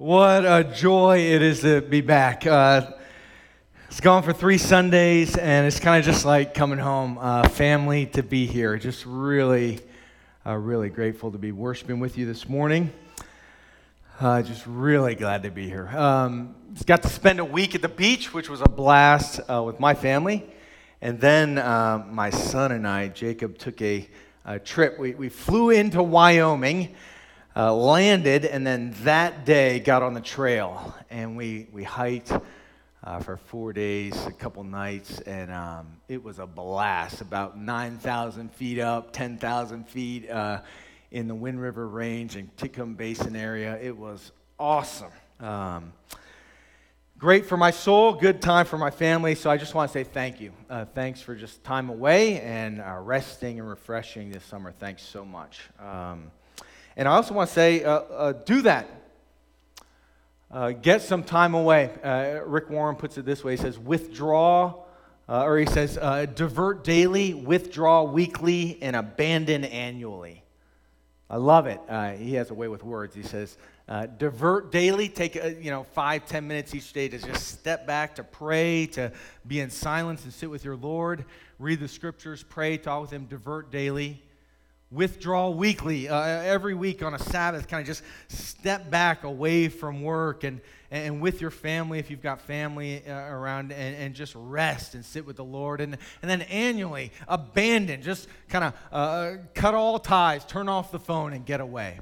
What a joy it is to be back. Uh, it's gone for three Sundays, and it's kind of just like coming home. Uh, family to be here. Just really, uh, really grateful to be worshiping with you this morning. Uh, just really glad to be here. Um, got to spend a week at the beach, which was a blast uh, with my family. And then uh, my son and I, Jacob, took a, a trip. We, we flew into Wyoming uh, landed, and then that day got on the trail, and we, we hiked uh, for four days, a couple nights, and um, it was a blast. About 9,000 feet up, 10,000 feet uh, in the Wind River Range and Titcomb Basin area. It was awesome. Um, great for my soul, good time for my family. So I just want to say thank you. Uh, thanks for just time away and uh, resting and refreshing this summer. Thanks so much. Um, and I also want to say, uh, uh, do that. Uh, get some time away. Uh, Rick Warren puts it this way he says, withdraw, uh, or he says, uh, divert daily, withdraw weekly, and abandon annually. I love it. he has a way with words. He says, divert daily, take you know five, ten minutes each day to just step back, to pray, to be in silence and sit with your Lord, read the scriptures, pray, talk with Him, divert daily withdraw weekly uh, every week on a sabbath kind of just step back away from work and, and with your family if you've got family uh, around and, and just rest and sit with the lord. And, and then annually abandon just kind of uh, cut all ties turn off the phone and get away.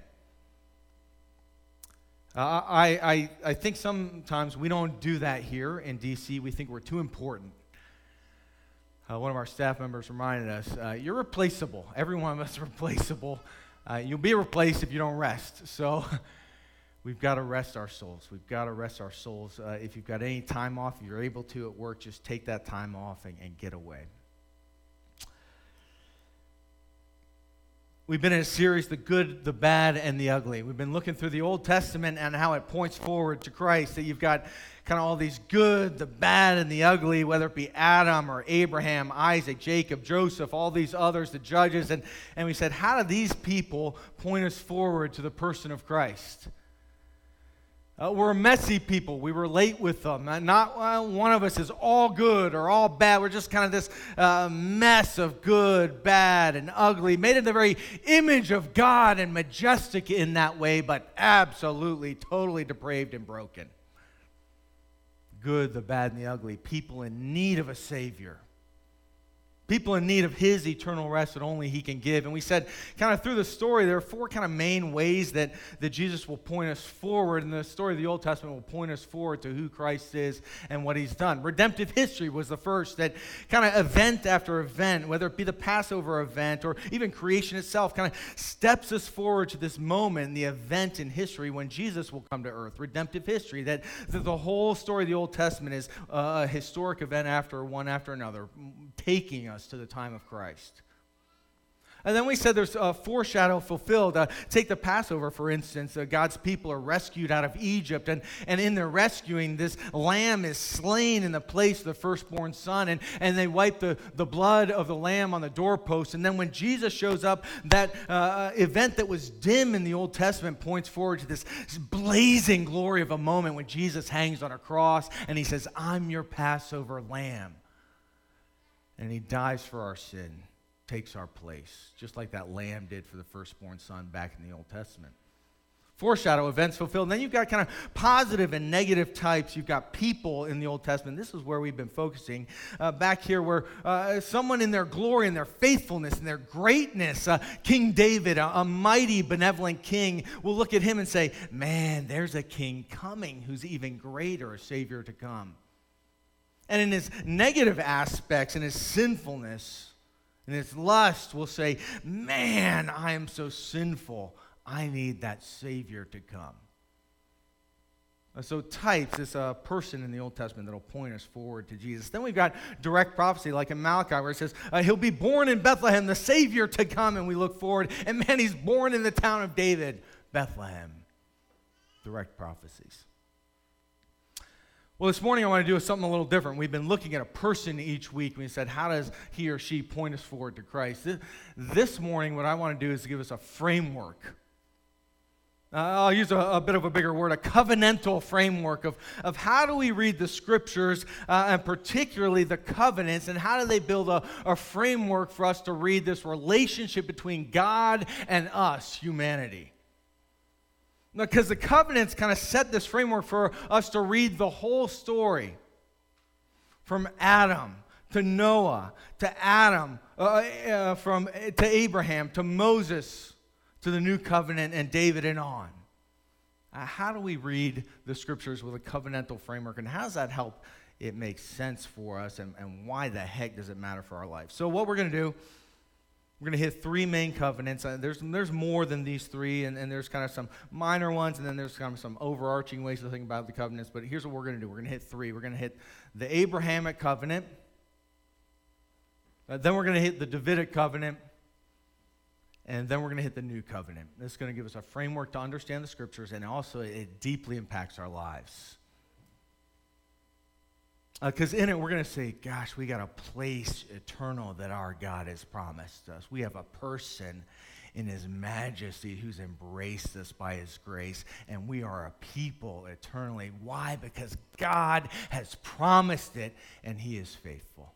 Uh, I, I, I think sometimes we don't do that here in dc we think we're too important uh, one of our staff members reminded us, uh, you're replaceable. Every one of us is replaceable. Uh, you'll be replaced if you don't rest. So we've got to rest our souls. We've got to rest our souls. Uh, if you've got any time off, if you're able to at work, just take that time off and, and get away. We've been in a series, The Good, the Bad, and the Ugly. We've been looking through the Old Testament and how it points forward to Christ. That you've got kind of all these good, the bad, and the ugly, whether it be Adam or Abraham, Isaac, Jacob, Joseph, all these others, the judges. And, and we said, how do these people point us forward to the person of Christ? Uh, we're messy people. We relate with them. Not well, one of us is all good or all bad. We're just kind of this uh, mess of good, bad, and ugly, made in the very image of God and majestic in that way, but absolutely, totally depraved and broken. Good, the bad, and the ugly. People in need of a Savior. People in need of his eternal rest that only he can give. And we said, kind of through the story, there are four kind of main ways that, that Jesus will point us forward. And the story of the Old Testament will point us forward to who Christ is and what he's done. Redemptive history was the first, that kind of event after event, whether it be the Passover event or even creation itself, kind of steps us forward to this moment, the event in history when Jesus will come to earth. Redemptive history, that, that the whole story of the Old Testament is a historic event after one after another, taking us us to the time of Christ. And then we said there's a foreshadow fulfilled. Uh, take the Passover, for instance. Uh, God's people are rescued out of Egypt. And, and in their rescuing, this lamb is slain in the place of the firstborn son. And, and they wipe the, the blood of the lamb on the doorpost. And then when Jesus shows up, that uh, event that was dim in the Old Testament points forward to this blazing glory of a moment when Jesus hangs on a cross and he says, I'm your Passover lamb and he dies for our sin, takes our place, just like that lamb did for the firstborn son back in the Old Testament. Foreshadow events fulfilled. And then you've got kind of positive and negative types. You've got people in the Old Testament. This is where we've been focusing uh, back here, where uh, someone in their glory and their faithfulness and their greatness, uh, King David, a, a mighty, benevolent king, will look at him and say, Man, there's a king coming who's even greater, a Savior to come. And in his negative aspects, in his sinfulness, in his lust, will say, Man, I am so sinful. I need that Savior to come. So, types is a person in the Old Testament that'll point us forward to Jesus. Then we've got direct prophecy, like in Malachi, where it says, uh, He'll be born in Bethlehem, the Savior to come. And we look forward, and man, He's born in the town of David, Bethlehem. Direct prophecies. Well, this morning I want to do something a little different. We've been looking at a person each week. We said, how does he or she point us forward to Christ? This morning, what I want to do is give us a framework. Uh, I'll use a, a, bit of a bigger word, a covenantal framework of, of how do we read the scriptures, uh, and particularly the covenants, and how do they build a, a framework for us to read this relationship between God and us, humanity. Because the covenants kind of set this framework for us to read the whole story from Adam to Noah to Adam, uh, uh, from to Abraham to Moses to the new covenant and David and on. Uh, how do we read the scriptures with a covenantal framework, and how does that help it make sense for us, and, and why the heck does it matter for our life? So, what we're going to do, we're going to hit three main covenants. Uh, there's, there's more than these three, and, and there's kind of some minor ones, and then there's kind of some overarching ways to think about the covenants. But here's what we're going to do we're going to hit three. We're going to hit the Abrahamic covenant, uh, then we're going to hit the Davidic covenant, and then we're going to hit the new covenant. This is going to give us a framework to understand the scriptures, and also it deeply impacts our lives. Because uh, in it, we're going to say, gosh, we got a place eternal that our God has promised us. We have a person in his majesty who's embraced us by his grace, and we are a people eternally. Why? Because God has promised it, and he is faithful.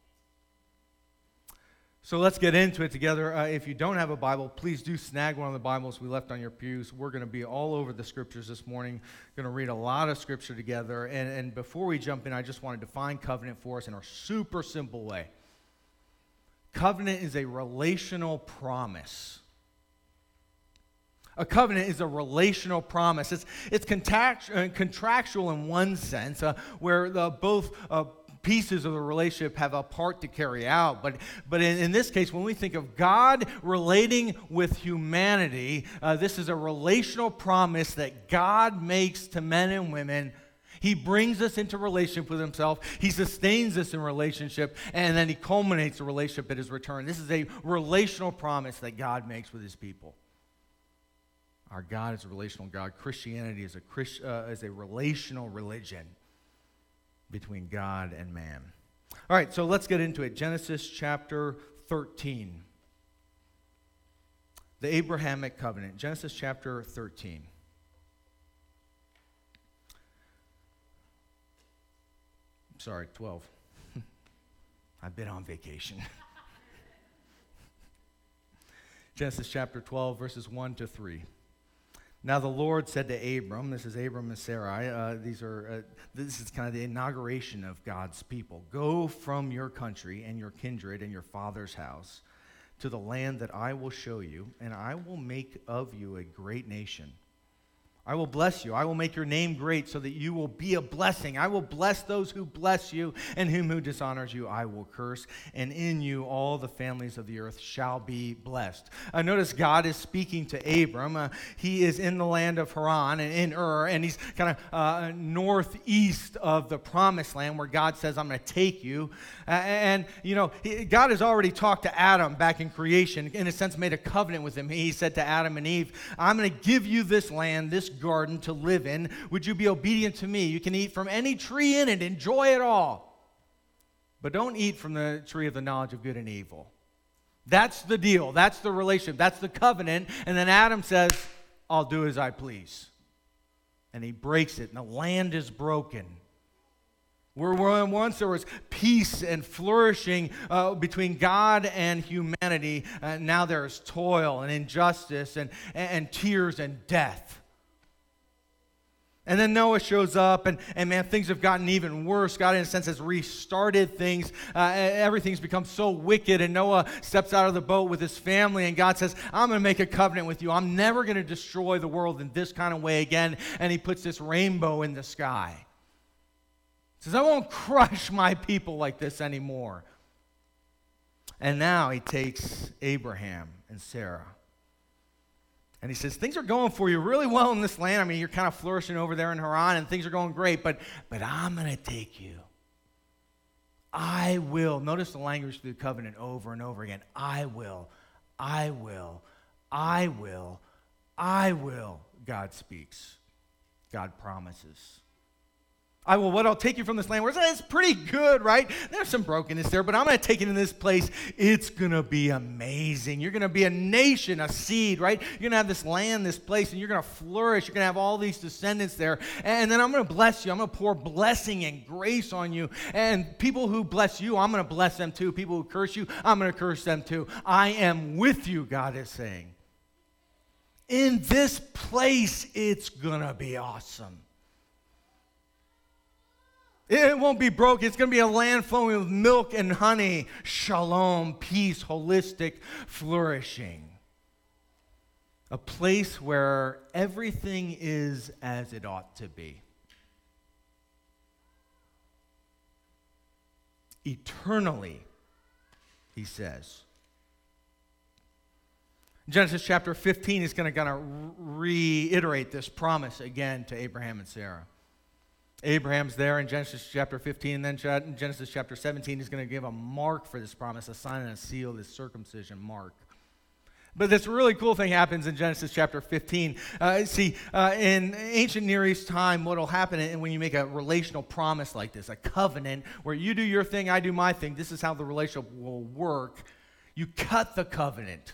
So let's get into it together. Uh, if you don't have a Bible, please do snag one of the Bibles we left on your pews. We're going to be all over the scriptures this morning, going to read a lot of scripture together. And, and before we jump in, I just want to define covenant for us in a super simple way. Covenant is a relational promise. A covenant is a relational promise. It's, it's uh, contractual in one sense, uh, where the, both uh, pieces of the relationship have a part to carry out. But, but in, in this case, when we think of God relating with humanity, uh, this is a relational promise that God makes to men and women. He brings us into relationship with himself. He sustains us in relationship, and then he culminates the relationship at his return. This is a relational promise that God makes with his people. Our God is a relational God. Christianity is a, uh, is a relational religion between God and man. All right, so let's get into it. Genesis chapter 13. The Abrahamic covenant. Genesis chapter 13. Sorry, 12. I've been on vacation. Genesis chapter 12, verses 1 to 3. Now the Lord said to Abram, this is Abram and Sarai, uh, these are, uh, this is kind of the inauguration of God's people. Go from your country and your kindred and your father's house to the land that I will show you, and I will make of you a great nation. I will bless you. I will make your name great so that you will be a blessing. I will bless those who bless you, and whom who dishonors you I will curse. And in you all the families of the earth shall be blessed. Uh, notice God is speaking to Abram. Uh, he is in the land of Haran and in Ur, and he's kind of uh, northeast of the promised land where God says, I'm going to take you. Uh, and, you know, he, God has already talked to Adam back in creation, in a sense, made a covenant with him. He said to Adam and Eve, I'm going to give you this land, this garden to live in. Would you be obedient to me? You can eat from any tree in it, enjoy it all. But don't eat from the tree of the knowledge of good and evil. That's the deal. That's the relationship. That's the covenant. And then Adam says, I'll do as I please. And he breaks it, and the land is broken. Where once there was peace and flourishing uh, between God and humanity, uh, now there's toil and injustice and, and, and tears and death. And then Noah shows up, and, and man, things have gotten even worse. God, in a sense, has restarted things. Uh, everything's become so wicked, and Noah steps out of the boat with his family, and God says, I'm going to make a covenant with you. I'm never going to destroy the world in this kind of way again. And he puts this rainbow in the sky. He says, I won't crush my people like this anymore. And now he takes Abraham and Sarah and he says, Things are going for you really well in this land. I mean, you're kind of flourishing over there in Haran and things are going great, but, but I'm going to take you. I will. Notice the language through the covenant over and over again. I will. I will. I will. I will. God speaks. God promises. I will what? I'll take you from this land where it's eh, pretty good, right? There's some brokenness there, but I'm to take you to this place. It's to be amazing. You're to be a nation, a seed, right? You're to have this land, this place, and you're to flourish. You're to have all these descendants there. And then I'm to bless you. I'm to pour blessing and grace on you. And people who bless you, I'm to bless them too. People who curse you, I'm to curse them too. I am with you, God is saying. In this place, it's to be awesome. It won't be broke. It's going to be a land flowing with milk and honey, shalom, peace, holistic flourishing. A place where everything is as it ought to be. Eternally, he says. Genesis chapter 15 is going to reiterate this promise again to Abraham and Sarah. Abraham's there in Genesis chapter 15, and then in Genesis chapter 17, he's going to give a mark for this promise, a sign and a seal, this circumcision mark. But this really cool thing happens in Genesis chapter 15. Uh, see, uh, in ancient Near East time, what will happen when you make a relational promise like this, a covenant, where you do your thing, I do my thing, this is how the relationship will work. You cut the covenant.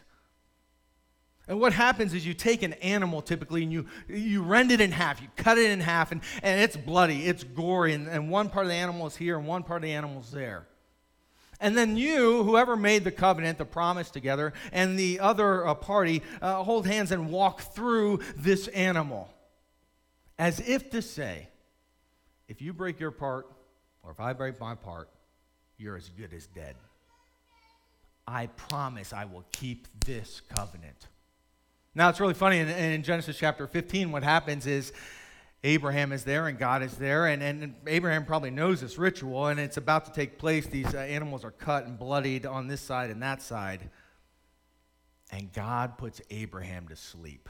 And what happens is you take an animal typically and you, you rend it in half. You cut it in half, and, and it's bloody, it's gory, and, and one part of the animal is here and one part of the animal is there. And then you, whoever made the covenant, the promise together, and the other uh, party uh, hold hands and walk through this animal. As if to say, if you break your part, or if I break my part, you're as good as dead. I promise I will keep this covenant. Now, it's really funny. In, in, Genesis chapter 15, what happens is Abraham is there and God is there, and, and Abraham probably knows this ritual, and it's about to take place. These uh, animals are cut and bloodied on this side and that side. And God puts Abraham to sleep.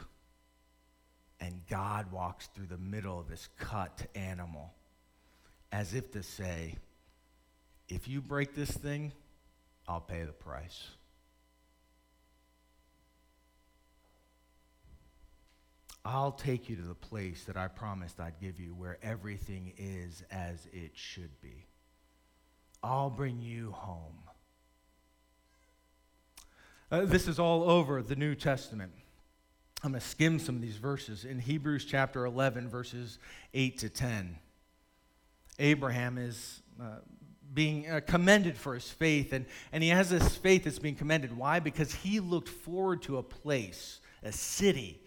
And God walks through the middle of this cut animal as if to say, if you break this thing, I'll pay the price. I'll take you to the place that I promised I'd give you where everything is as it should be. I'll bring you home. Uh, this is all over the New Testament. I'm going to skim some of these verses. In Hebrews chapter 11, verses 8 to 10, Abraham is uh, being uh, commended for his faith, and, and he has this faith that's being commended. Why? Because he looked forward to a place, a city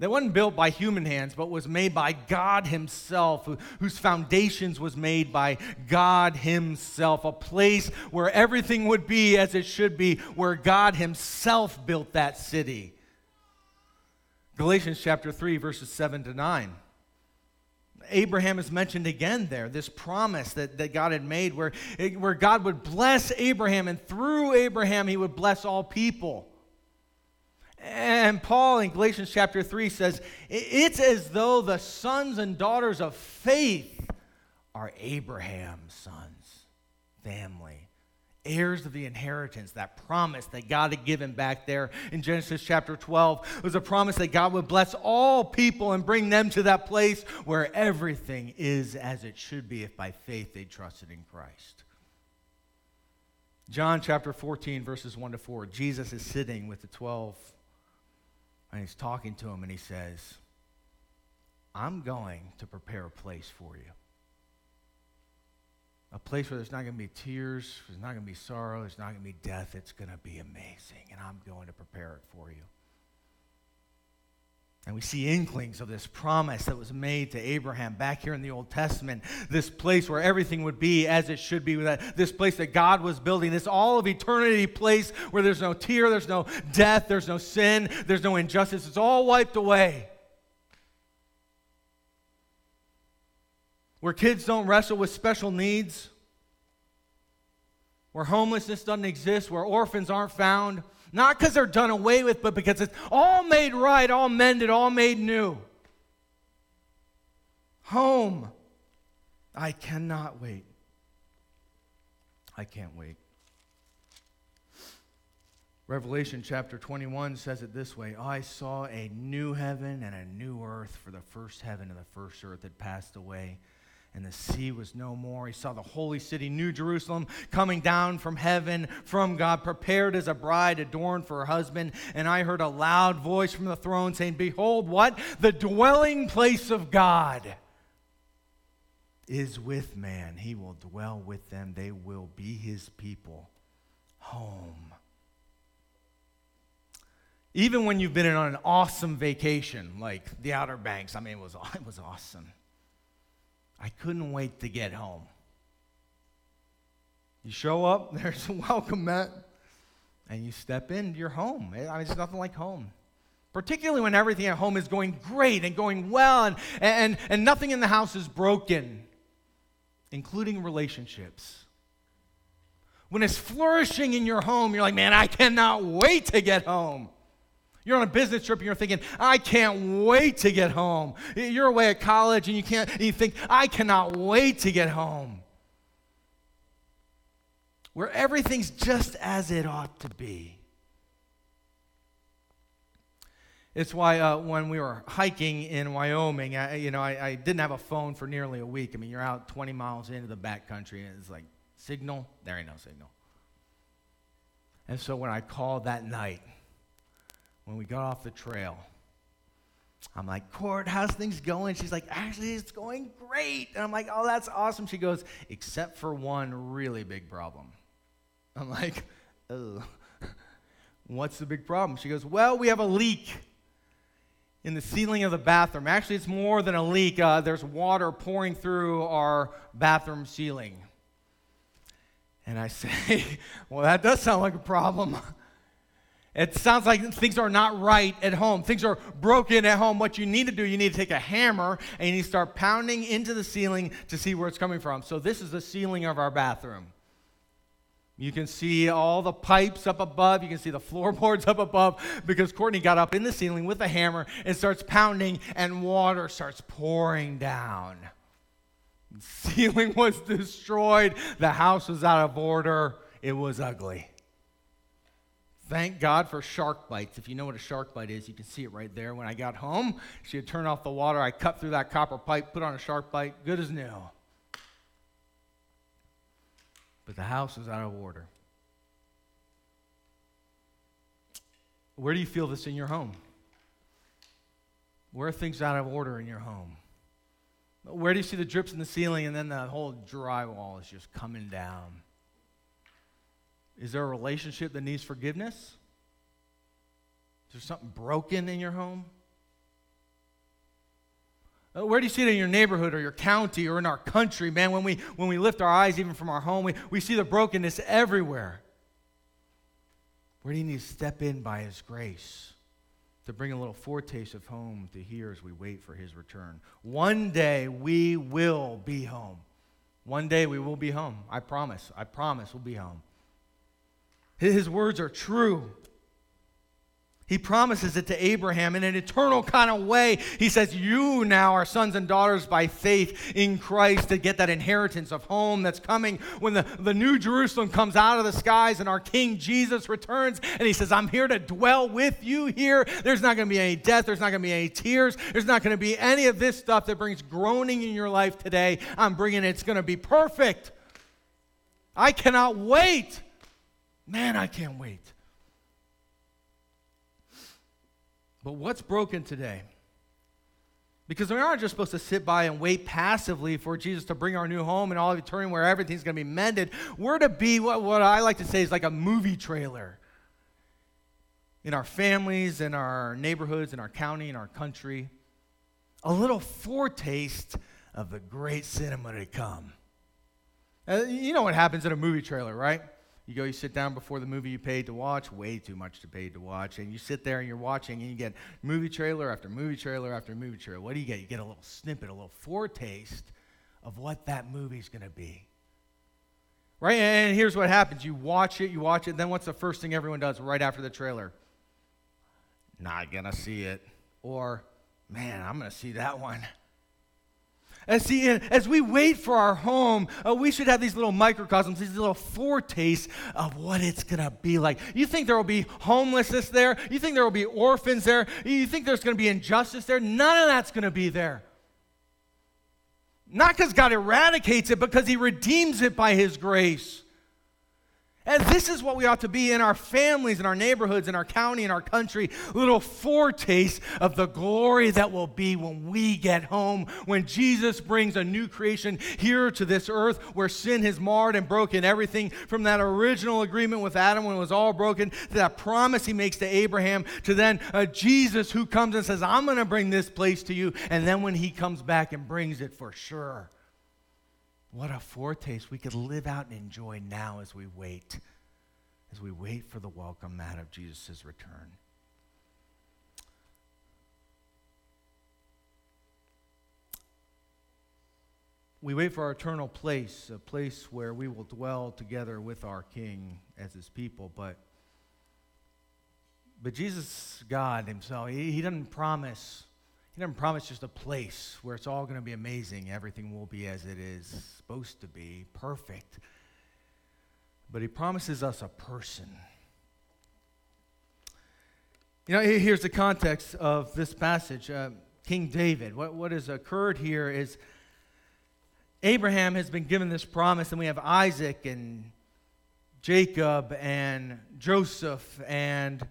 that wasn't built by human hands, but was made by God Himself, whose foundations was made by God Himself. A place where everything would be as it should be, where God Himself built that city. Galatians chapter 3, verses 7 to 9. Abraham is mentioned again there, this promise that, that God had made where, where God would bless Abraham, and through Abraham, he would bless all people. And Paul in Galatians chapter 3 says, It's as though the sons and daughters of faith are Abraham's sons, family, heirs of the inheritance, that promise that God had given back there in Genesis chapter 12 it was a promise that God would bless all people and bring them to that place where everything is as it should be if by faith they trusted in Christ. John chapter 14, verses 1 to 4, Jesus is sitting with the 12 and he's talking to him and he says, I'm going to prepare a place for you. A place where there's not going to be tears, there's not going to be sorrow, there's not going to be death. It's going to be amazing. And I'm going to prepare it for you. And we see inklings of this promise that was made to Abraham back here in the Old Testament. This place where everything would be as it should be. This place that God was building. This all of eternity place where there's no tear, there's no death, there's no sin, there's no injustice. It's all wiped away. Where kids don't wrestle with special needs. Where homelessness doesn't exist. Where orphans aren't found not because they're done away with, but because it's all made right, all mended, all made new. Home. I cannot wait. I can't wait. Revelation chapter 21 says it this way I saw a new heaven and a new earth, for the first heaven and the first earth had passed away, and the sea was no more. He saw the holy city, New Jerusalem, coming down from heaven from God, prepared as a bride adorned for her husband. And I heard a loud voice from the throne saying, Behold, what? The dwelling place of God is with man. He will dwell with them, they will be his people. Home. Even when you've been on an awesome vacation, like the Outer Banks, I mean, it was, it was awesome I couldn't wait to get home. You show up, there's a welcome mat, and you step into your home. I mean, it's nothing like home. Particularly when everything at home is going great and going well, and, and, and nothing in the house is broken, including relationships. When it's flourishing in your home, you're like, man, I cannot wait to get home. You're on a business trip and you're thinking, I can't wait to get home. You're away at college and you can't and you think, I cannot wait to get home. Where everything's just as it ought to be. It's why uh, when we were hiking in Wyoming, I, you know, I, I, didn't have a phone for nearly a week. I mean, you're out 20 miles into the backcountry, and it's like signal. There ain't no signal. And so when I called that night, when we got off the trail. I'm like, Court, how's things going? She's like, actually, it's going great. And I'm like, oh, that's awesome. She goes, except for one really big problem. I'm like, oh, what's the big problem? She goes, well, we have a leak in the ceiling of the bathroom. Actually, it's more than a leak. Uh, there's water pouring through our bathroom ceiling. And I say, well, that does sound like a problem. It sounds like things are not right at home. Things are broken at home. What you need to do, you need to take a hammer and you need to start pounding into the ceiling to see where it's coming from. So, this is the ceiling of our bathroom. You can see all the pipes up above. You can see the floorboards up above because Courtney got up in the ceiling with a hammer and starts pounding, and water starts pouring down. The ceiling was destroyed. The house was out of order. It was ugly. Thank God for shark bites. If you know what a shark bite is, you can see it right there. When I got home, she had turned off the water. I cut through that copper pipe, put on a shark bite, good as new. But the house was out of order. Where do you feel this in your home? Where are things out of order in your home? Where do you see the drips in the ceiling and then the whole drywall is just coming down? Is there a relationship that needs forgiveness? Is there something broken in your home? Uh, where do you see it in your neighborhood or your county or in our country, man? When we, when we lift our eyes even from our home, we, we see the brokenness everywhere. Where do you need to step in by His grace to bring a little foretaste of home to hear as we wait for His return? One day we will be home. One day we will be home. I promise. I promise we'll be home. His words are true. He promises it to Abraham in an eternal kind of way. He says, You now are sons and daughters by faith in Christ to get that inheritance of home that's coming when the, the new Jerusalem comes out of the skies and our King Jesus returns. And he says, I'm here to dwell with you here. There's not going to be any death. There's not going to be any tears. There's not going to be any of this stuff that brings groaning in your life today. I'm bringing it. It's going to be perfect. I cannot wait. Man, I can't wait. But what's broken today? Because we aren't just supposed to sit by and wait passively for Jesus to bring our new home and all of eternity where everything's going to be mended. We're to be what, what I like to say is like a movie trailer in our families, in our neighborhoods, in our county, in our country. A little foretaste of the great cinema to come. Uh, you know what happens in a movie trailer, right? You go, you sit down before the movie you paid to watch, way too much to pay to watch, and you sit there and you're watching and you get movie trailer after movie trailer after movie trailer. What do you get? You get a little snippet, a little foretaste of what that movie's going to be. Right? And here's what happens you watch it, you watch it, then what's the first thing everyone does right after the trailer? Not going to see it. Or, man, I'm going to see that one. And see, as we wait for our home, uh, we should have these little microcosms, these little foretastes of what it's going to be like. You think there will be homelessness there? You think there will be orphans there? You think there's going to be injustice there? None of that's going to be there. Not because God eradicates it, because He redeems it by His grace. And this is what we ought to be in our families, in our neighborhoods, in our county, in our country. Little foretaste of the glory that will be when we get home, when Jesus brings a new creation here to this earth where sin has marred and broken everything from that original agreement with Adam when it was all broken to that promise he makes to Abraham to then uh, Jesus who comes and says, I'm going to bring this place to you. And then when he comes back and brings it for sure. What a foretaste we could live out and enjoy now as we wait, as we wait for the welcome mat of Jesus' return. We wait for our eternal place, a place where we will dwell together with our King as his people. But, but Jesus, God himself, he, he doesn't promise he doesn't promise just a place where it's all going to be amazing, everything will be as it is supposed to be, perfect. But he promises us a person. You know, here's the context of this passage uh, King David. What, what has occurred here is Abraham has been given this promise, and we have Isaac and Jacob and Joseph, and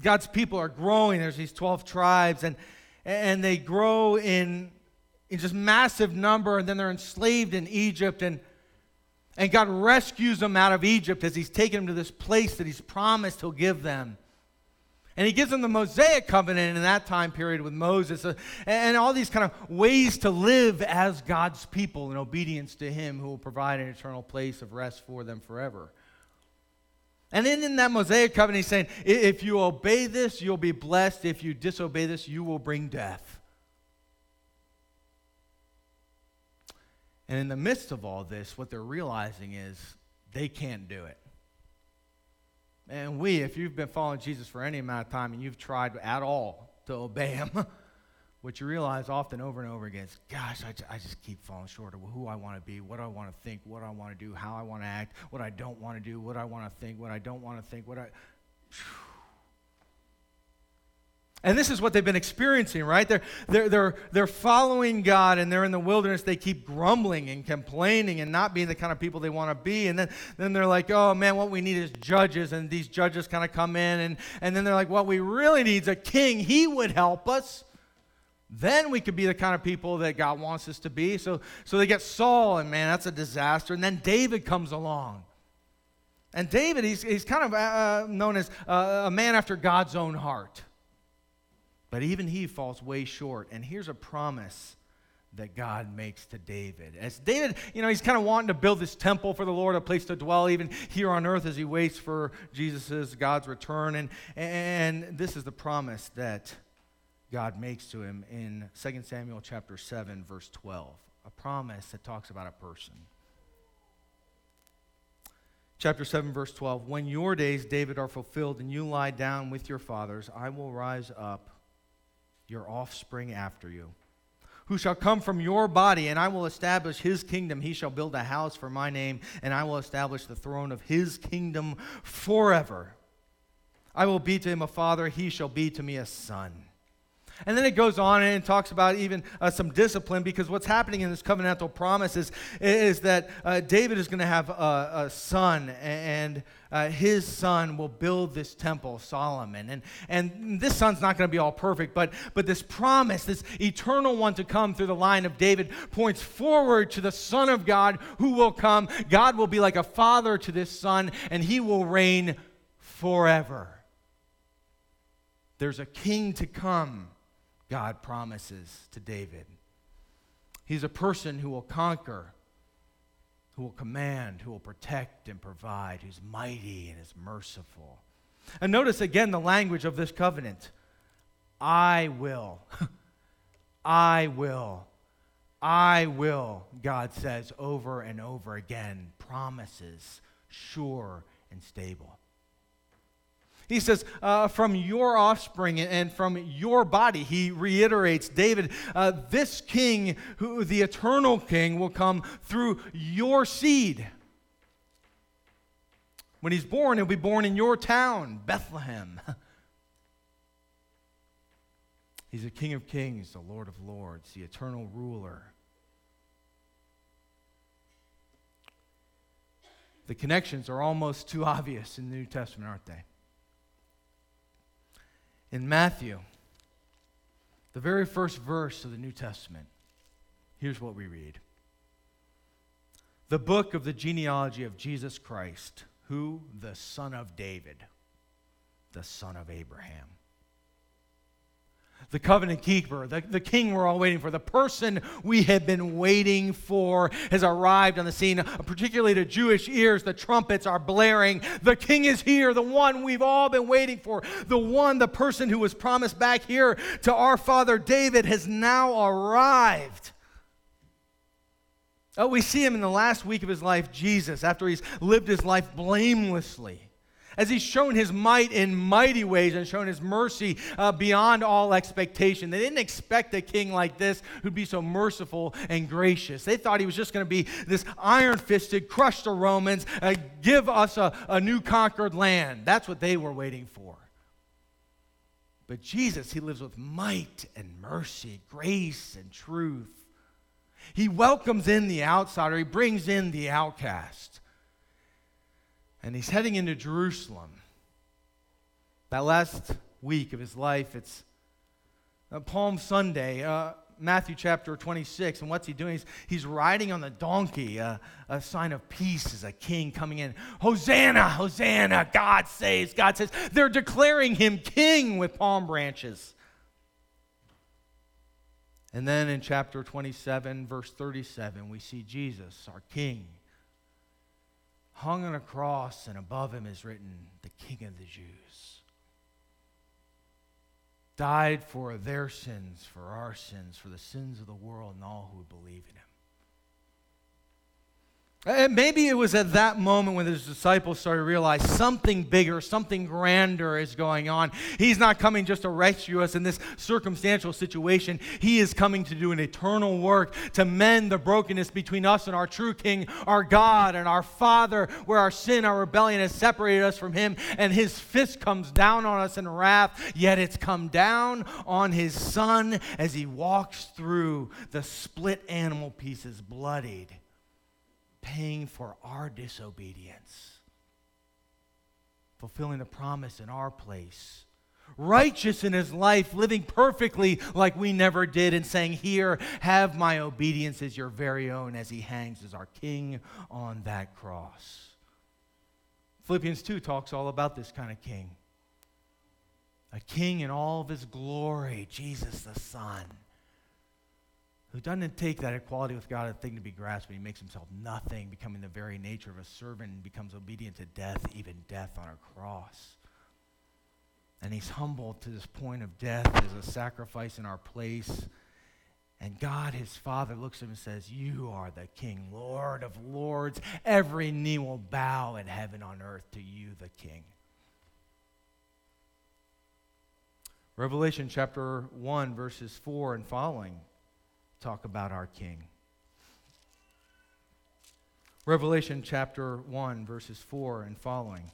God's people are growing. There's these 12 tribes, and and they grow in, in just massive number, and then they're enslaved in Egypt. And, and God rescues them out of Egypt as He's taken them to this place that He's promised He'll give them. And he gives them the Mosaic covenant in that time period with Moses uh, and all these kind of ways to live as God's people in obedience to him who will provide an eternal place of rest for them forever. And then in that Mosaic covenant, he's saying, if you obey this, you'll be blessed. If you disobey this, you will bring death. And in the midst of all this, what they're realizing is they can't do it. And we, if you've been following Jesus for any amount of time and you've tried at all to obey him, what you realize often over and over again is, gosh, I, I just keep falling short of who I want to be, what I want to think, what I want to do, how I want to act, what I don't want to do, what I want to think, what I don't want to think, what I. And this is what they've been experiencing, right? They're, they're, they're, they're following God and they're in the wilderness. They keep grumbling and complaining and not being the kind of people they want to be. And then, then they're like, oh man, what we need is judges. And these judges kind of come in. And, and then they're like, what we really need is a king. He would help us. Then we could be the kind of people that God wants us to be. So, so they get Saul, and man, that's a disaster. And then David comes along. And David, he's, he's kind of uh, uh, known as uh, a man after God's own heart. But even he falls way short. And here's a promise that God makes to David. As David, you know, he's kind of wanting to build this temple for the Lord, a place to dwell even here on earth as he waits for Jesus' God's return. And, and this is the promise that God makes to him in 2 Samuel chapter 7 verse 12, a promise that talks about a person. Chapter 7 verse 12, when your days David are fulfilled and you lie down with your fathers, I will rise up your offspring after you who shall come from your body, and I will establish his kingdom. He shall build a house for my name, and I will establish the throne of his kingdom forever. I will be to him a father, he shall be to me a son. And then it goes on and talks about even uh, some discipline because what's happening in this covenantal promise is, is that uh, David is going to have a, a, son, and uh, his son will build this temple, Solomon. And, and this son's not going to be all perfect, but, but this promise, this eternal one to come through the line of David, points forward to the Son of God who will come. God will be like a father to this son, and he will reign forever. There's a king to come God promises to David. He's a person who will conquer, who will command, who will protect and provide, who's mighty and is merciful. And notice again the language of this covenant I will. I will. I will, God says over and over again. Promises, sure and stable. He says, uh, from your offspring and from your body. He reiterates, David, uh, this king, who, the eternal king, will come through your seed. When he's born, he'll be born in your town, Bethlehem. He's a King of Kings, the Lord of Lords, the eternal ruler. The connections are almost too obvious in the New Testament, aren't they? In Matthew, the very first verse of the New Testament, here's what we read. The book of the genealogy of Jesus Christ, who? The son of David, the son of Abraham the covenant keeper, the, the king we're all waiting for, the person we have been waiting for has arrived on the scene. Particularly to Jewish ears, the trumpets are blaring. The king is here, the one we've all been waiting for. The one, the person who was promised back here to our father David has now arrived. Oh, we see him in the last week of his life, Jesus, after he's lived his life blamelessly as he's shown his might in mighty ways and shown his mercy uh, beyond all expectation. They didn't expect a king like this who'd be so merciful and gracious. They thought he was just going to be this iron fisted, crush the Romans, uh, give us a, a new conquered land. That's what they were waiting for. But Jesus, he lives with might and mercy, grace and truth. He welcomes in the outsider, he brings in the outcast and he's heading into Jerusalem. That last week of his life, it's uh, Palm Sunday, uh, Matthew chapter 26. And what's he doing? He's, he's riding on the donkey, uh, a sign of peace as a king coming in. Hosanna, Hosanna, God saves, God says. They're declaring him king with palm branches. And then in chapter 27, verse 37, we see Jesus, our king hung on a cross, and above him is written, the King of the Jews. Died for their sins, for our sins, for the sins of the world, and all who believe in him. Uh, and maybe it was at that moment when his disciples started to realize something bigger, something grander is going on. He's not coming just to rescue us in this circumstantial situation. He is coming to do an eternal work to mend the brokenness between us and our true King, our God and our Father, where our sin, our rebellion has separated us from Him, and His fist comes down on us in wrath, yet it's come down on His Son as He walks through the split animal pieces, bloodied paying for our disobedience, fulfilling the promise in our place. Righteous in his life, living perfectly like we never did, and saying, Here, have my obedience as your very own, as he hangs as our king on that cross. Philippians 2 talks all about this kind of king. A king in all of his glory, Jesus the Son who doesn't take that equality with God a thing to be grasped, but he makes himself nothing, becoming the very nature of a servant, and becomes obedient to death, even death on a cross. And he's humbled to this point of death as a sacrifice in our place. And God, his Father, looks at him and says, You are the King, Lord of lords. Every knee will bow in heaven on earth to you, the King. Revelation chapter 1, verses 4 and following talk about our King. Revelation chapter 1, verses 4 and following.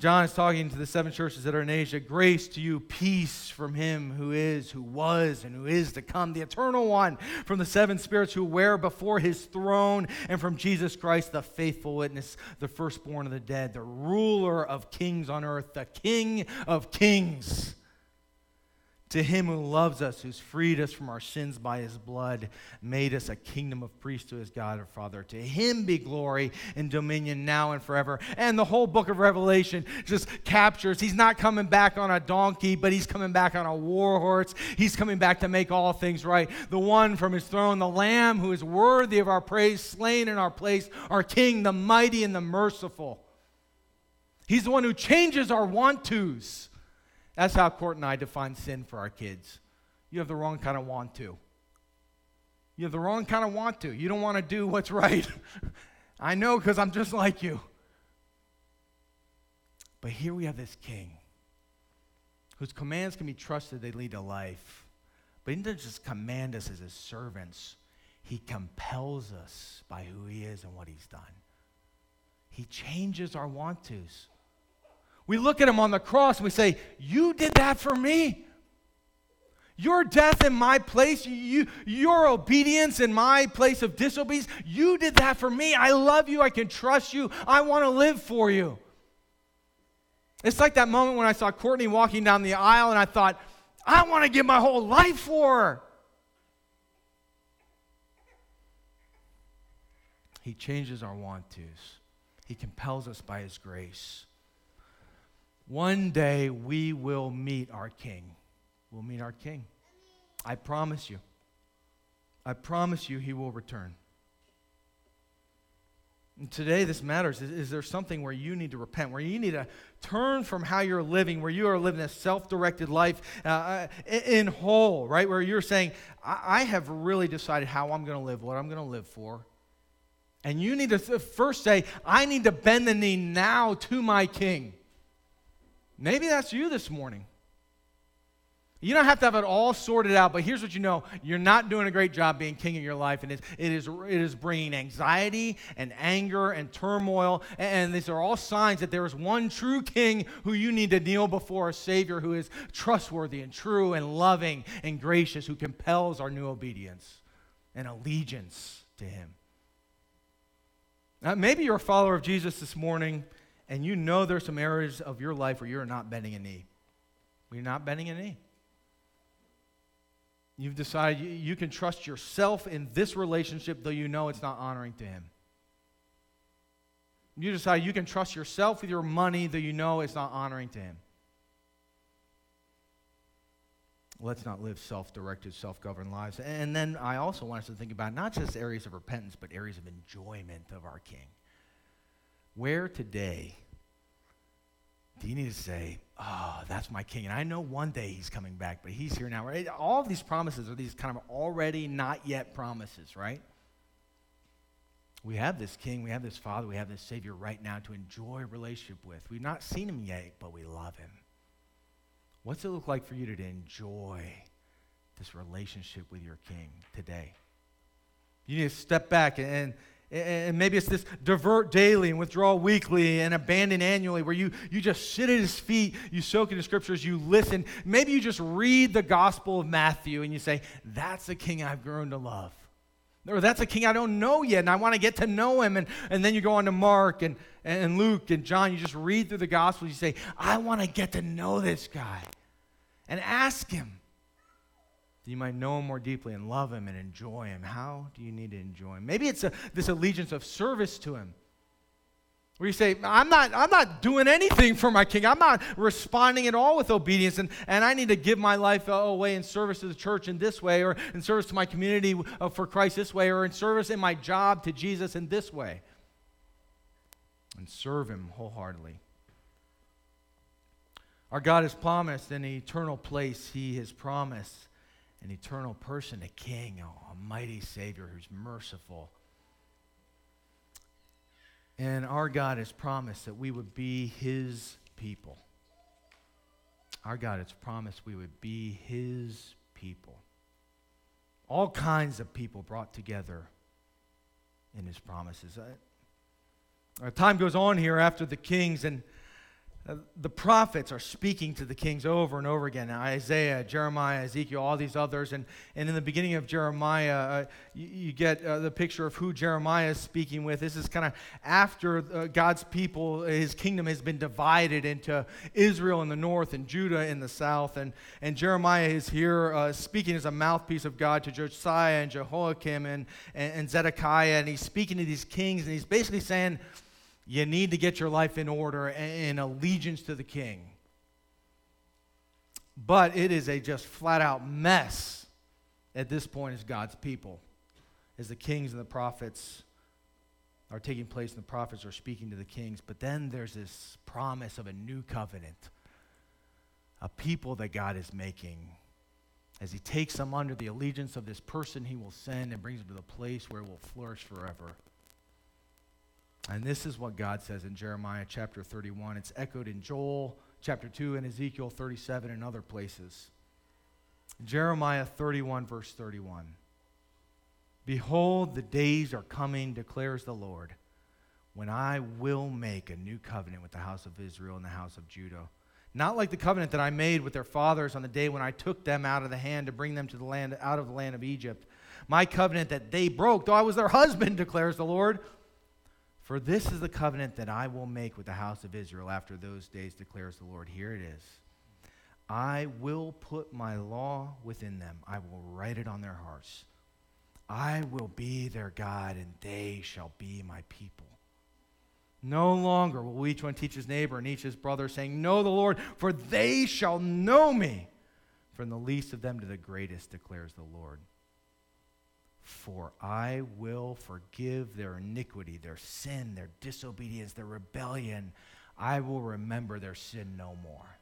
John is talking to the seven churches that are in Asia. Grace to you, peace from him who is, who was, and who is to come, the eternal one, from the seven spirits who wear before his throne, and from Jesus Christ, the faithful witness, the firstborn of the dead, the ruler of kings on earth, the king of kings. To him who loves us, who's freed us from our sins by his blood, made us a kingdom of priests to his God and Father. To him be glory and dominion now and forever. And the whole book of Revelation just captures he's not coming back on a donkey, but he's coming back on a war horse. He's coming back to make all things right. The one from his throne, the Lamb who is worthy of our praise, slain in our place, our King, the mighty and the merciful. He's the one who changes our want tos that's how Court and I define sin for our kids. You have the wrong kind of want to. You have the wrong kind of want to. You don't want to do what's right. I know because I'm just like you. But here we have this king whose commands can be trusted, they lead a life. But he doesn't just command us as his servants, he compels us by who he is and what he's done. He changes our want tos. We look at him on the cross and we say, You did that for me. Your death in my place, you, your obedience in my place of disobedience, you did that for me. I love you. I can trust you. I want to live for you. It's like that moment when I saw Courtney walking down the aisle and I thought, I want to give my whole life for her. He changes our want tos, He compels us by His grace. One day we will meet our King. We'll meet our King. I promise you. I promise you he will return. And today, this matters. Is, is, there something where you need to repent, where you need to turn from how you're living, where you are living a self directed life uh, uh in whole, right? Where you're saying, I, I have really decided how I'm going to live, what I'm going to live for. And you need to first say, I need to bend the knee now to my king. Maybe that's you this morning. You don't have to have it all sorted out, but here's what you know you're not doing a great job being king of your life, and it is, it is bringing anxiety and anger and turmoil. And these are all signs that there is one true king who you need to kneel before, a Savior who is trustworthy and true and loving and gracious, who compels our new obedience and allegiance to him. Now, maybe you're a follower of Jesus this morning, and you know there's some areas of your life where you're not bending a knee. You're not bending a knee. You've decided you, you can trust yourself in this relationship, though you know it's not honoring to Him. You decide you can trust yourself with your money, though you know it's not honoring to Him. Let's not live self directed, self governed lives. And then I also want us to think about not just areas of repentance, but areas of enjoyment of our King. Where today do you need to say, oh, that's my king? And I know one day he's coming back, but he's here now. All of these promises are these kind of already not yet promises, right? We have this king, we have this father, we have this savior right now to enjoy relationship with. We've not seen him yet, but we love him. What's it look like for you to enjoy this relationship with your king today? You need to step back and and maybe it's this divert daily and withdraw weekly and abandon annually, where you, you just sit at his feet, you soak in the scriptures, you listen. Maybe you just read the Gospel of Matthew and you say, That's the king I've grown to love. Or that's a king I don't know yet, and I want to get to know him. And, and then you go on to Mark and, and Luke and John. You just read through the Gospels. You say, I want to get to know this guy. And ask him, you might know him more deeply and love him and enjoy him. How do you need to enjoy him? Maybe it's a, this allegiance of service to him. Where you say, I'm not, I'm not doing anything for my king. I'm not responding at all with obedience, and, and I need to give my life away in service to the church in this way, or in service to my community uh, for Christ this way, or in service in my job to Jesus in this way. And serve him wholeheartedly. Our God has promised an eternal place, He has promised an eternal person, a king, a, mighty Savior who's merciful. And our God has promised that we would be His people. Our God has promised we would be His people. All kinds of people brought together in His promises. Our time goes on here after the kings and the prophets are speaking to the kings over and over again Isaiah, Jeremiah, Ezekiel, all these others. And, and in the beginning of Jeremiah, uh, you, you, get uh, the picture of who Jeremiah is speaking with. This is kind of after uh, God's people, his kingdom has been divided into Israel in the north and Judah in the south. And, and Jeremiah is here uh, speaking as a mouthpiece of God to Josiah and Jehoiakim and, and, and Zedekiah. And he's speaking to these kings, and he's basically saying, you need to get your life in order in allegiance to the king. But it is a just flat out mess at this point as God's people, as the kings and the prophets are taking place and the prophets are speaking to the kings. But then there's this promise of a new covenant, a people that God is making. As he takes them under the allegiance of this person he will send and brings them to the place where it will flourish forever. And this is what God says in Jeremiah chapter 31. It's echoed in Joel chapter 2 and Ezekiel 37 and other places. Jeremiah 31, verse 31. Behold, the days are coming, declares the Lord, when I will make a new covenant with the house of Israel and the house of Judah not like the covenant that I made with their fathers on the day when I took them out of the hand to bring them to the land out of the land of Egypt. My covenant that they broke, though I was their husband, declares the Lord. For this is the covenant that I will make with the house of Israel after those days, declares the Lord. Here it is. I will put my law within them. I will write it on their hearts. I will be their God, and they shall be my people. No longer will each one teach his neighbor and each his brother, saying, Know the Lord, for they shall know me, from the least of them to the greatest, declares the Lord. For I will forgive their iniquity, their sin, their disobedience, their rebellion. I will remember their sin no more.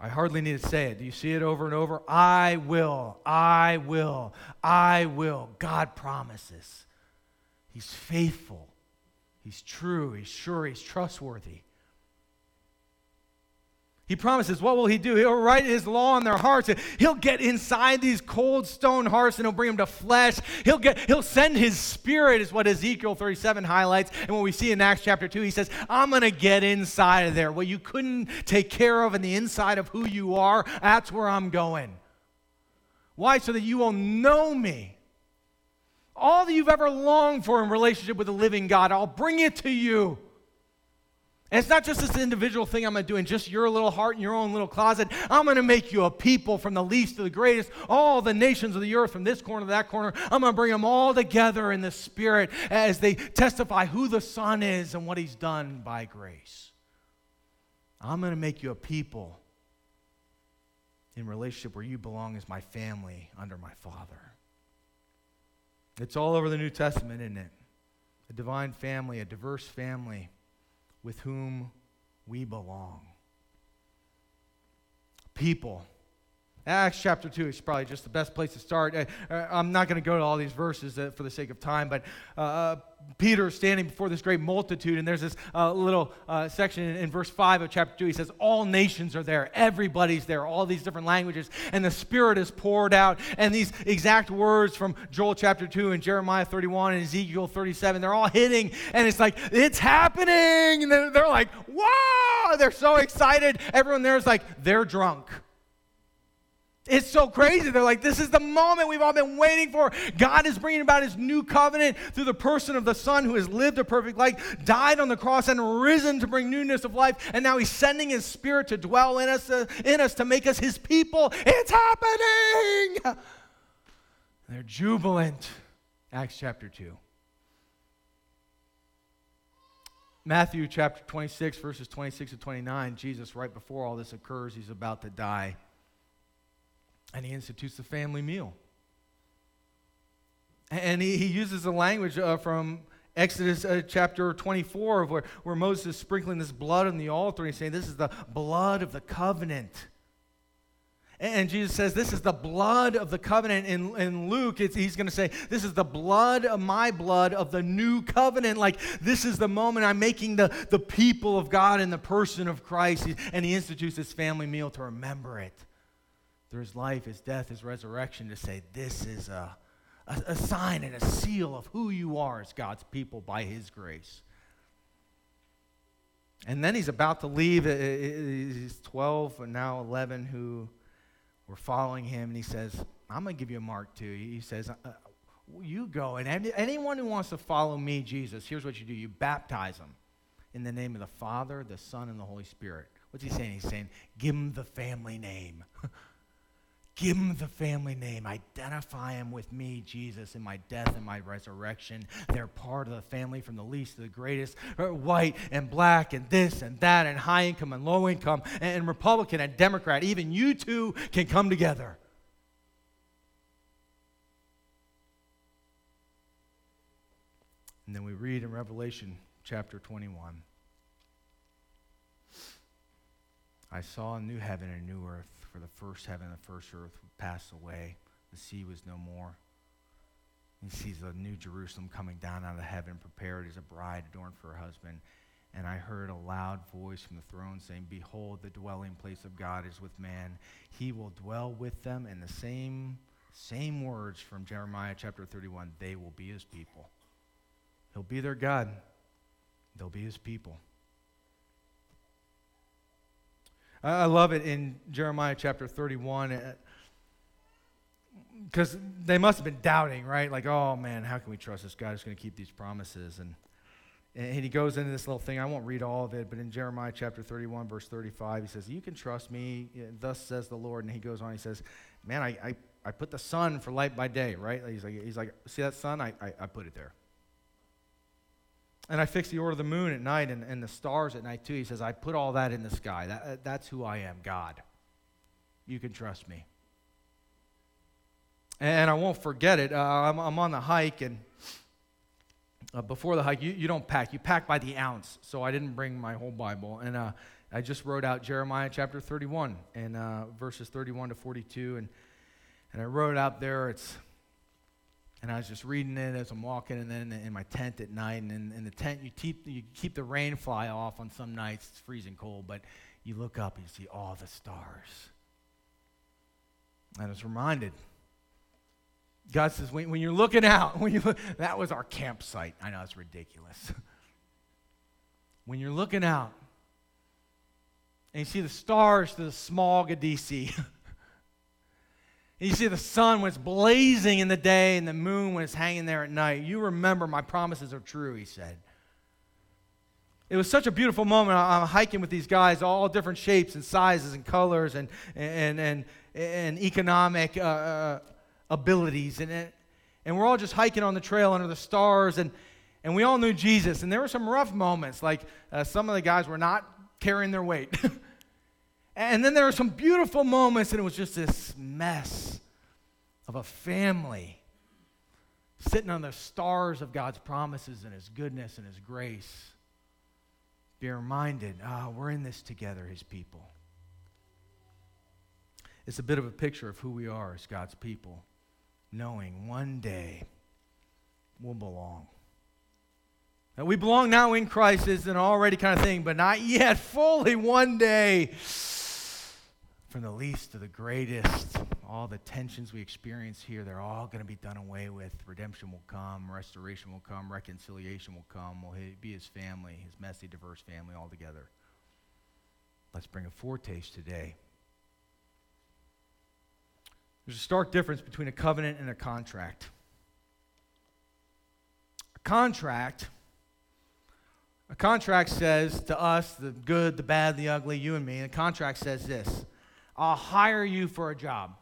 I hardly need to say it. Do you see it over and over? I will, I will, I will. God promises. He's faithful. He's true. He's sure. He's trustworthy. He promises, what will he do? He'll write his law on their hearts. He'll get inside these cold stone hearts and he'll bring them to flesh. He'll, get, he'll send his spirit, is what Ezekiel 37 highlights. And what we see in Acts chapter 2, he says, I'm going to get inside of there. What you couldn't take care of in the inside of who you are, that's where I'm going. Why? So that you will know me all that you've ever longed for in relationship with the living God, I'll bring it to you. And it's not just this individual thing I'm going to do in just your little heart and your own little closet. I'm going to make you a people from the least to the greatest, all the nations of the earth, from this corner to that corner. I'm going to bring them all together in the Spirit as they testify who the Son is and what He's done by grace. I'm going to make you a people in relationship where you belong as my family under my Father. It's all over the New Testament, isn't it? A divine family, a diverse family with whom we belong. People Acts chapter 2 is probably just the best place to start. I, am not going to go to all these verses for the sake of time, but uh, uh Peter is standing before this great multitude, and there's this uh, little uh, section in, verse 5 of chapter 2. He says, All nations are there, everybody's there, all these different languages, and the Spirit is poured out. And these exact words from Joel chapter 2 and Jeremiah 31 and Ezekiel 37, they're all hitting, and it's like, It's happening! And they're, like, Wow! They're so excited. Everyone there is like, They're drunk. It's so crazy. They're like, this is the moment we've all been waiting for. God is bringing about his new covenant through the person of the Son who has lived a perfect life, died on the cross, and risen to bring newness of life. And now he's sending his spirit to dwell in us, uh, in us to make us his people. It's happening. They're jubilant. Acts chapter 2. Matthew chapter 26, verses 26 to 29, Jesus, right before all this occurs, he's about to die and he institutes the family meal. And he, he uses the language uh, from Exodus uh, chapter 24, where, where Moses is sprinkling this blood on the altar. And he's saying, This is the blood of the covenant. And Jesus says, This is the blood of the covenant. In, in Luke, he's going to say, This is the blood of my blood of the new covenant. Like, this is the moment I'm making the, the people of God in the person of Christ. And he institutes this family meal to remember it through his life, his death, his resurrection to say, This is a, a, a sign and a seal of who you are as God's people by his grace. And then he's about to leave. Uh, uh, uh, he's 12 and now 11 who were following him. And he says, I'm going to give you a mark too. He says, uh, You go. And anyone who wants to follow me, Jesus, here's what you do you baptize them in the name of the Father, the Son, and the Holy Spirit. What's he saying? He's saying, Give them the family name. Give them the family name. Identify them with me, Jesus, in my death and my resurrection. They're part of the family from the least to the greatest, uh, white and black and this and that, and high income and low income, and Republican and Democrat. Even you two can come together. And then we read in Revelation chapter 21 I saw a new heaven and a new earth for the first heaven and the first earth would pass away. The sea was no more. He sees the new Jerusalem coming down out of heaven, prepared as a bride adorned for her husband. And I heard a loud voice from the throne saying, Behold, the dwelling place of God is with man. He will dwell with them. And the same, same words from Jeremiah chapter 31 they will be his people. He'll be their God, they'll be his people. I love it in Jeremiah chapter 31 because uh, they must have been doubting, right? Like, oh man, how can we trust this guy who's going to keep these promises? And, and he goes into this little thing. I won't read all of it, but in Jeremiah chapter 31, verse 35, he says, You can trust me, thus says the Lord. And he goes on, he says, Man, I, I, I put the sun for light by day, right? He's like, he's like See that sun? I, I, I put it there. And I fix the order of the moon at night and, and the stars at night too. He says, I put all that in the sky. That, that's who I am, God. You can trust me. And I won't forget it. Uh, I'm, I'm, on the hike, and uh, before the hike, you, you don't pack. You pack by the ounce. So I didn't bring my whole Bible. And uh, I just wrote out Jeremiah chapter 31 and uh, verses 31 to 42. And, and I wrote out there, it's and I was just reading it as I'm walking, and then in my tent at night. And in, in the tent, you keep, you keep the rain fly off on some nights. It's freezing cold, but you look up and you see all the stars. And I was reminded. God says, when, when you're looking out, when you look, that was our campsite. I know it's ridiculous. when you're looking out and you see the stars to the smog of DC. You see the sun when it's blazing in the day and the moon when it's hanging there at night. You remember my promises are true, he said. It was such a beautiful moment. I'm hiking with these guys, all different shapes and sizes and colors and, and, and, and economic uh, uh, abilities. And, and we're all just hiking on the trail under the stars. And, and we all knew Jesus. And there were some rough moments, like uh, some of the guys were not carrying their weight. And then there were some beautiful moments, and it was just this mess of a family sitting on the stars of God's promises and His goodness and His grace. Be reminded, ah, we're in this together, His people. It's a bit of a picture of who we are as God's people, knowing one day we'll belong. We belong now in Christ is an already kind of thing, but not yet fully one day from the least to the greatest, all the tensions we experience here, they're all going to be done away with. Redemption will come, restoration will come, reconciliation will come. We'll be his family, his messy, diverse family all together. Let's bring a foretaste today. There's a stark difference between a covenant and a contract. A contract a contract says to us, the good, the bad, the ugly, you and me, and a contract says this I'll hire you for a job.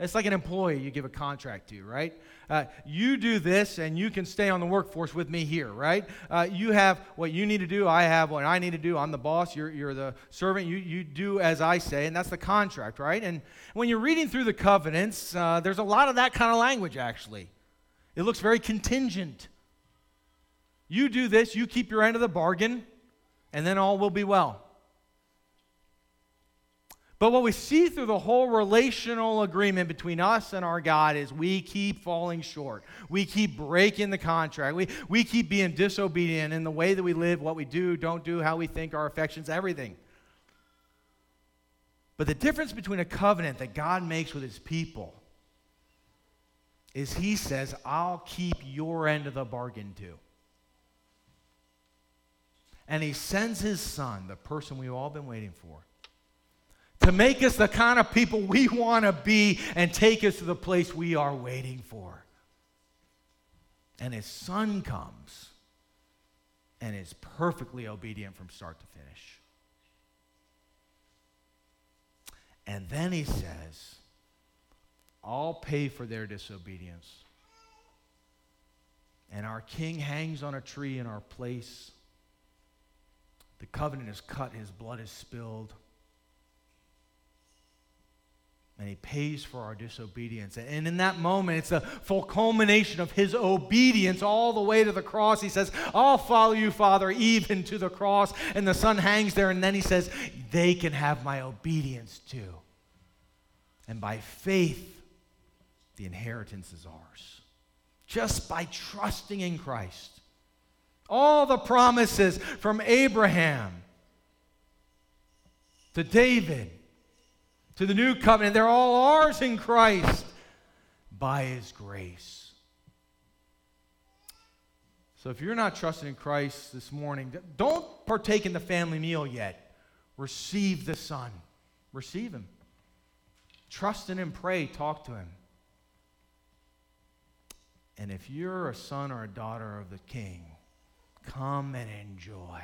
It's like an employee you give a contract to, right? Uh, you do this and you can stay on the workforce with me here, right? Uh, you have what you need to do. I have what I need to do. I'm the boss. You're, you're the servant. You, you do as I say, and that's the contract, right? And when you're reading through the covenants, uh, there's a lot of that kind of language, actually. It looks very contingent. You do this, you keep your end of the bargain, and then all will be well. But what we see through the whole relational agreement between us and our God is we keep falling short. We keep breaking the contract. We, we keep being disobedient in the way that we live, what we do, don't do, how we think, our affections, everything. But the difference between a covenant that God makes with his people is he says, I'll keep your end of the bargain too. And he sends his son, the person we've all been waiting for to make us the kind of people we want to be and take us to the place we are waiting for. And his son comes and is perfectly obedient from start to finish. And then he says, I'll pay for their disobedience. And our king hangs on a tree in our place. The covenant is cut, his blood is spilled and he pays for our disobedience. And in that moment, it's a full culmination of his obedience all the way to the cross. He says, I'll follow you, Father, even to the cross. And the son hangs there, and then he says, They can have my obedience too. And by faith, the inheritance is ours. Just by trusting in Christ. All the promises from Abraham to David to the new covenant. They're all ours in Christ by his grace. So if you're not trusting in Christ this morning, don't partake in the family meal yet. Receive the Son. Receive Him. Trust in Him, pray, talk to Him. And if you're a son or a daughter of the King, come and enjoy.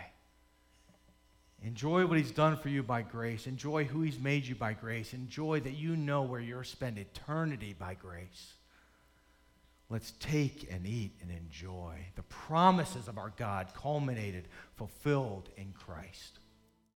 Enjoy what He's done for you by grace. Enjoy who He's made you by grace. Enjoy that you know where you'll spend eternity by grace. Let's take and eat and enjoy the promises of our God culminated, fulfilled in Christ.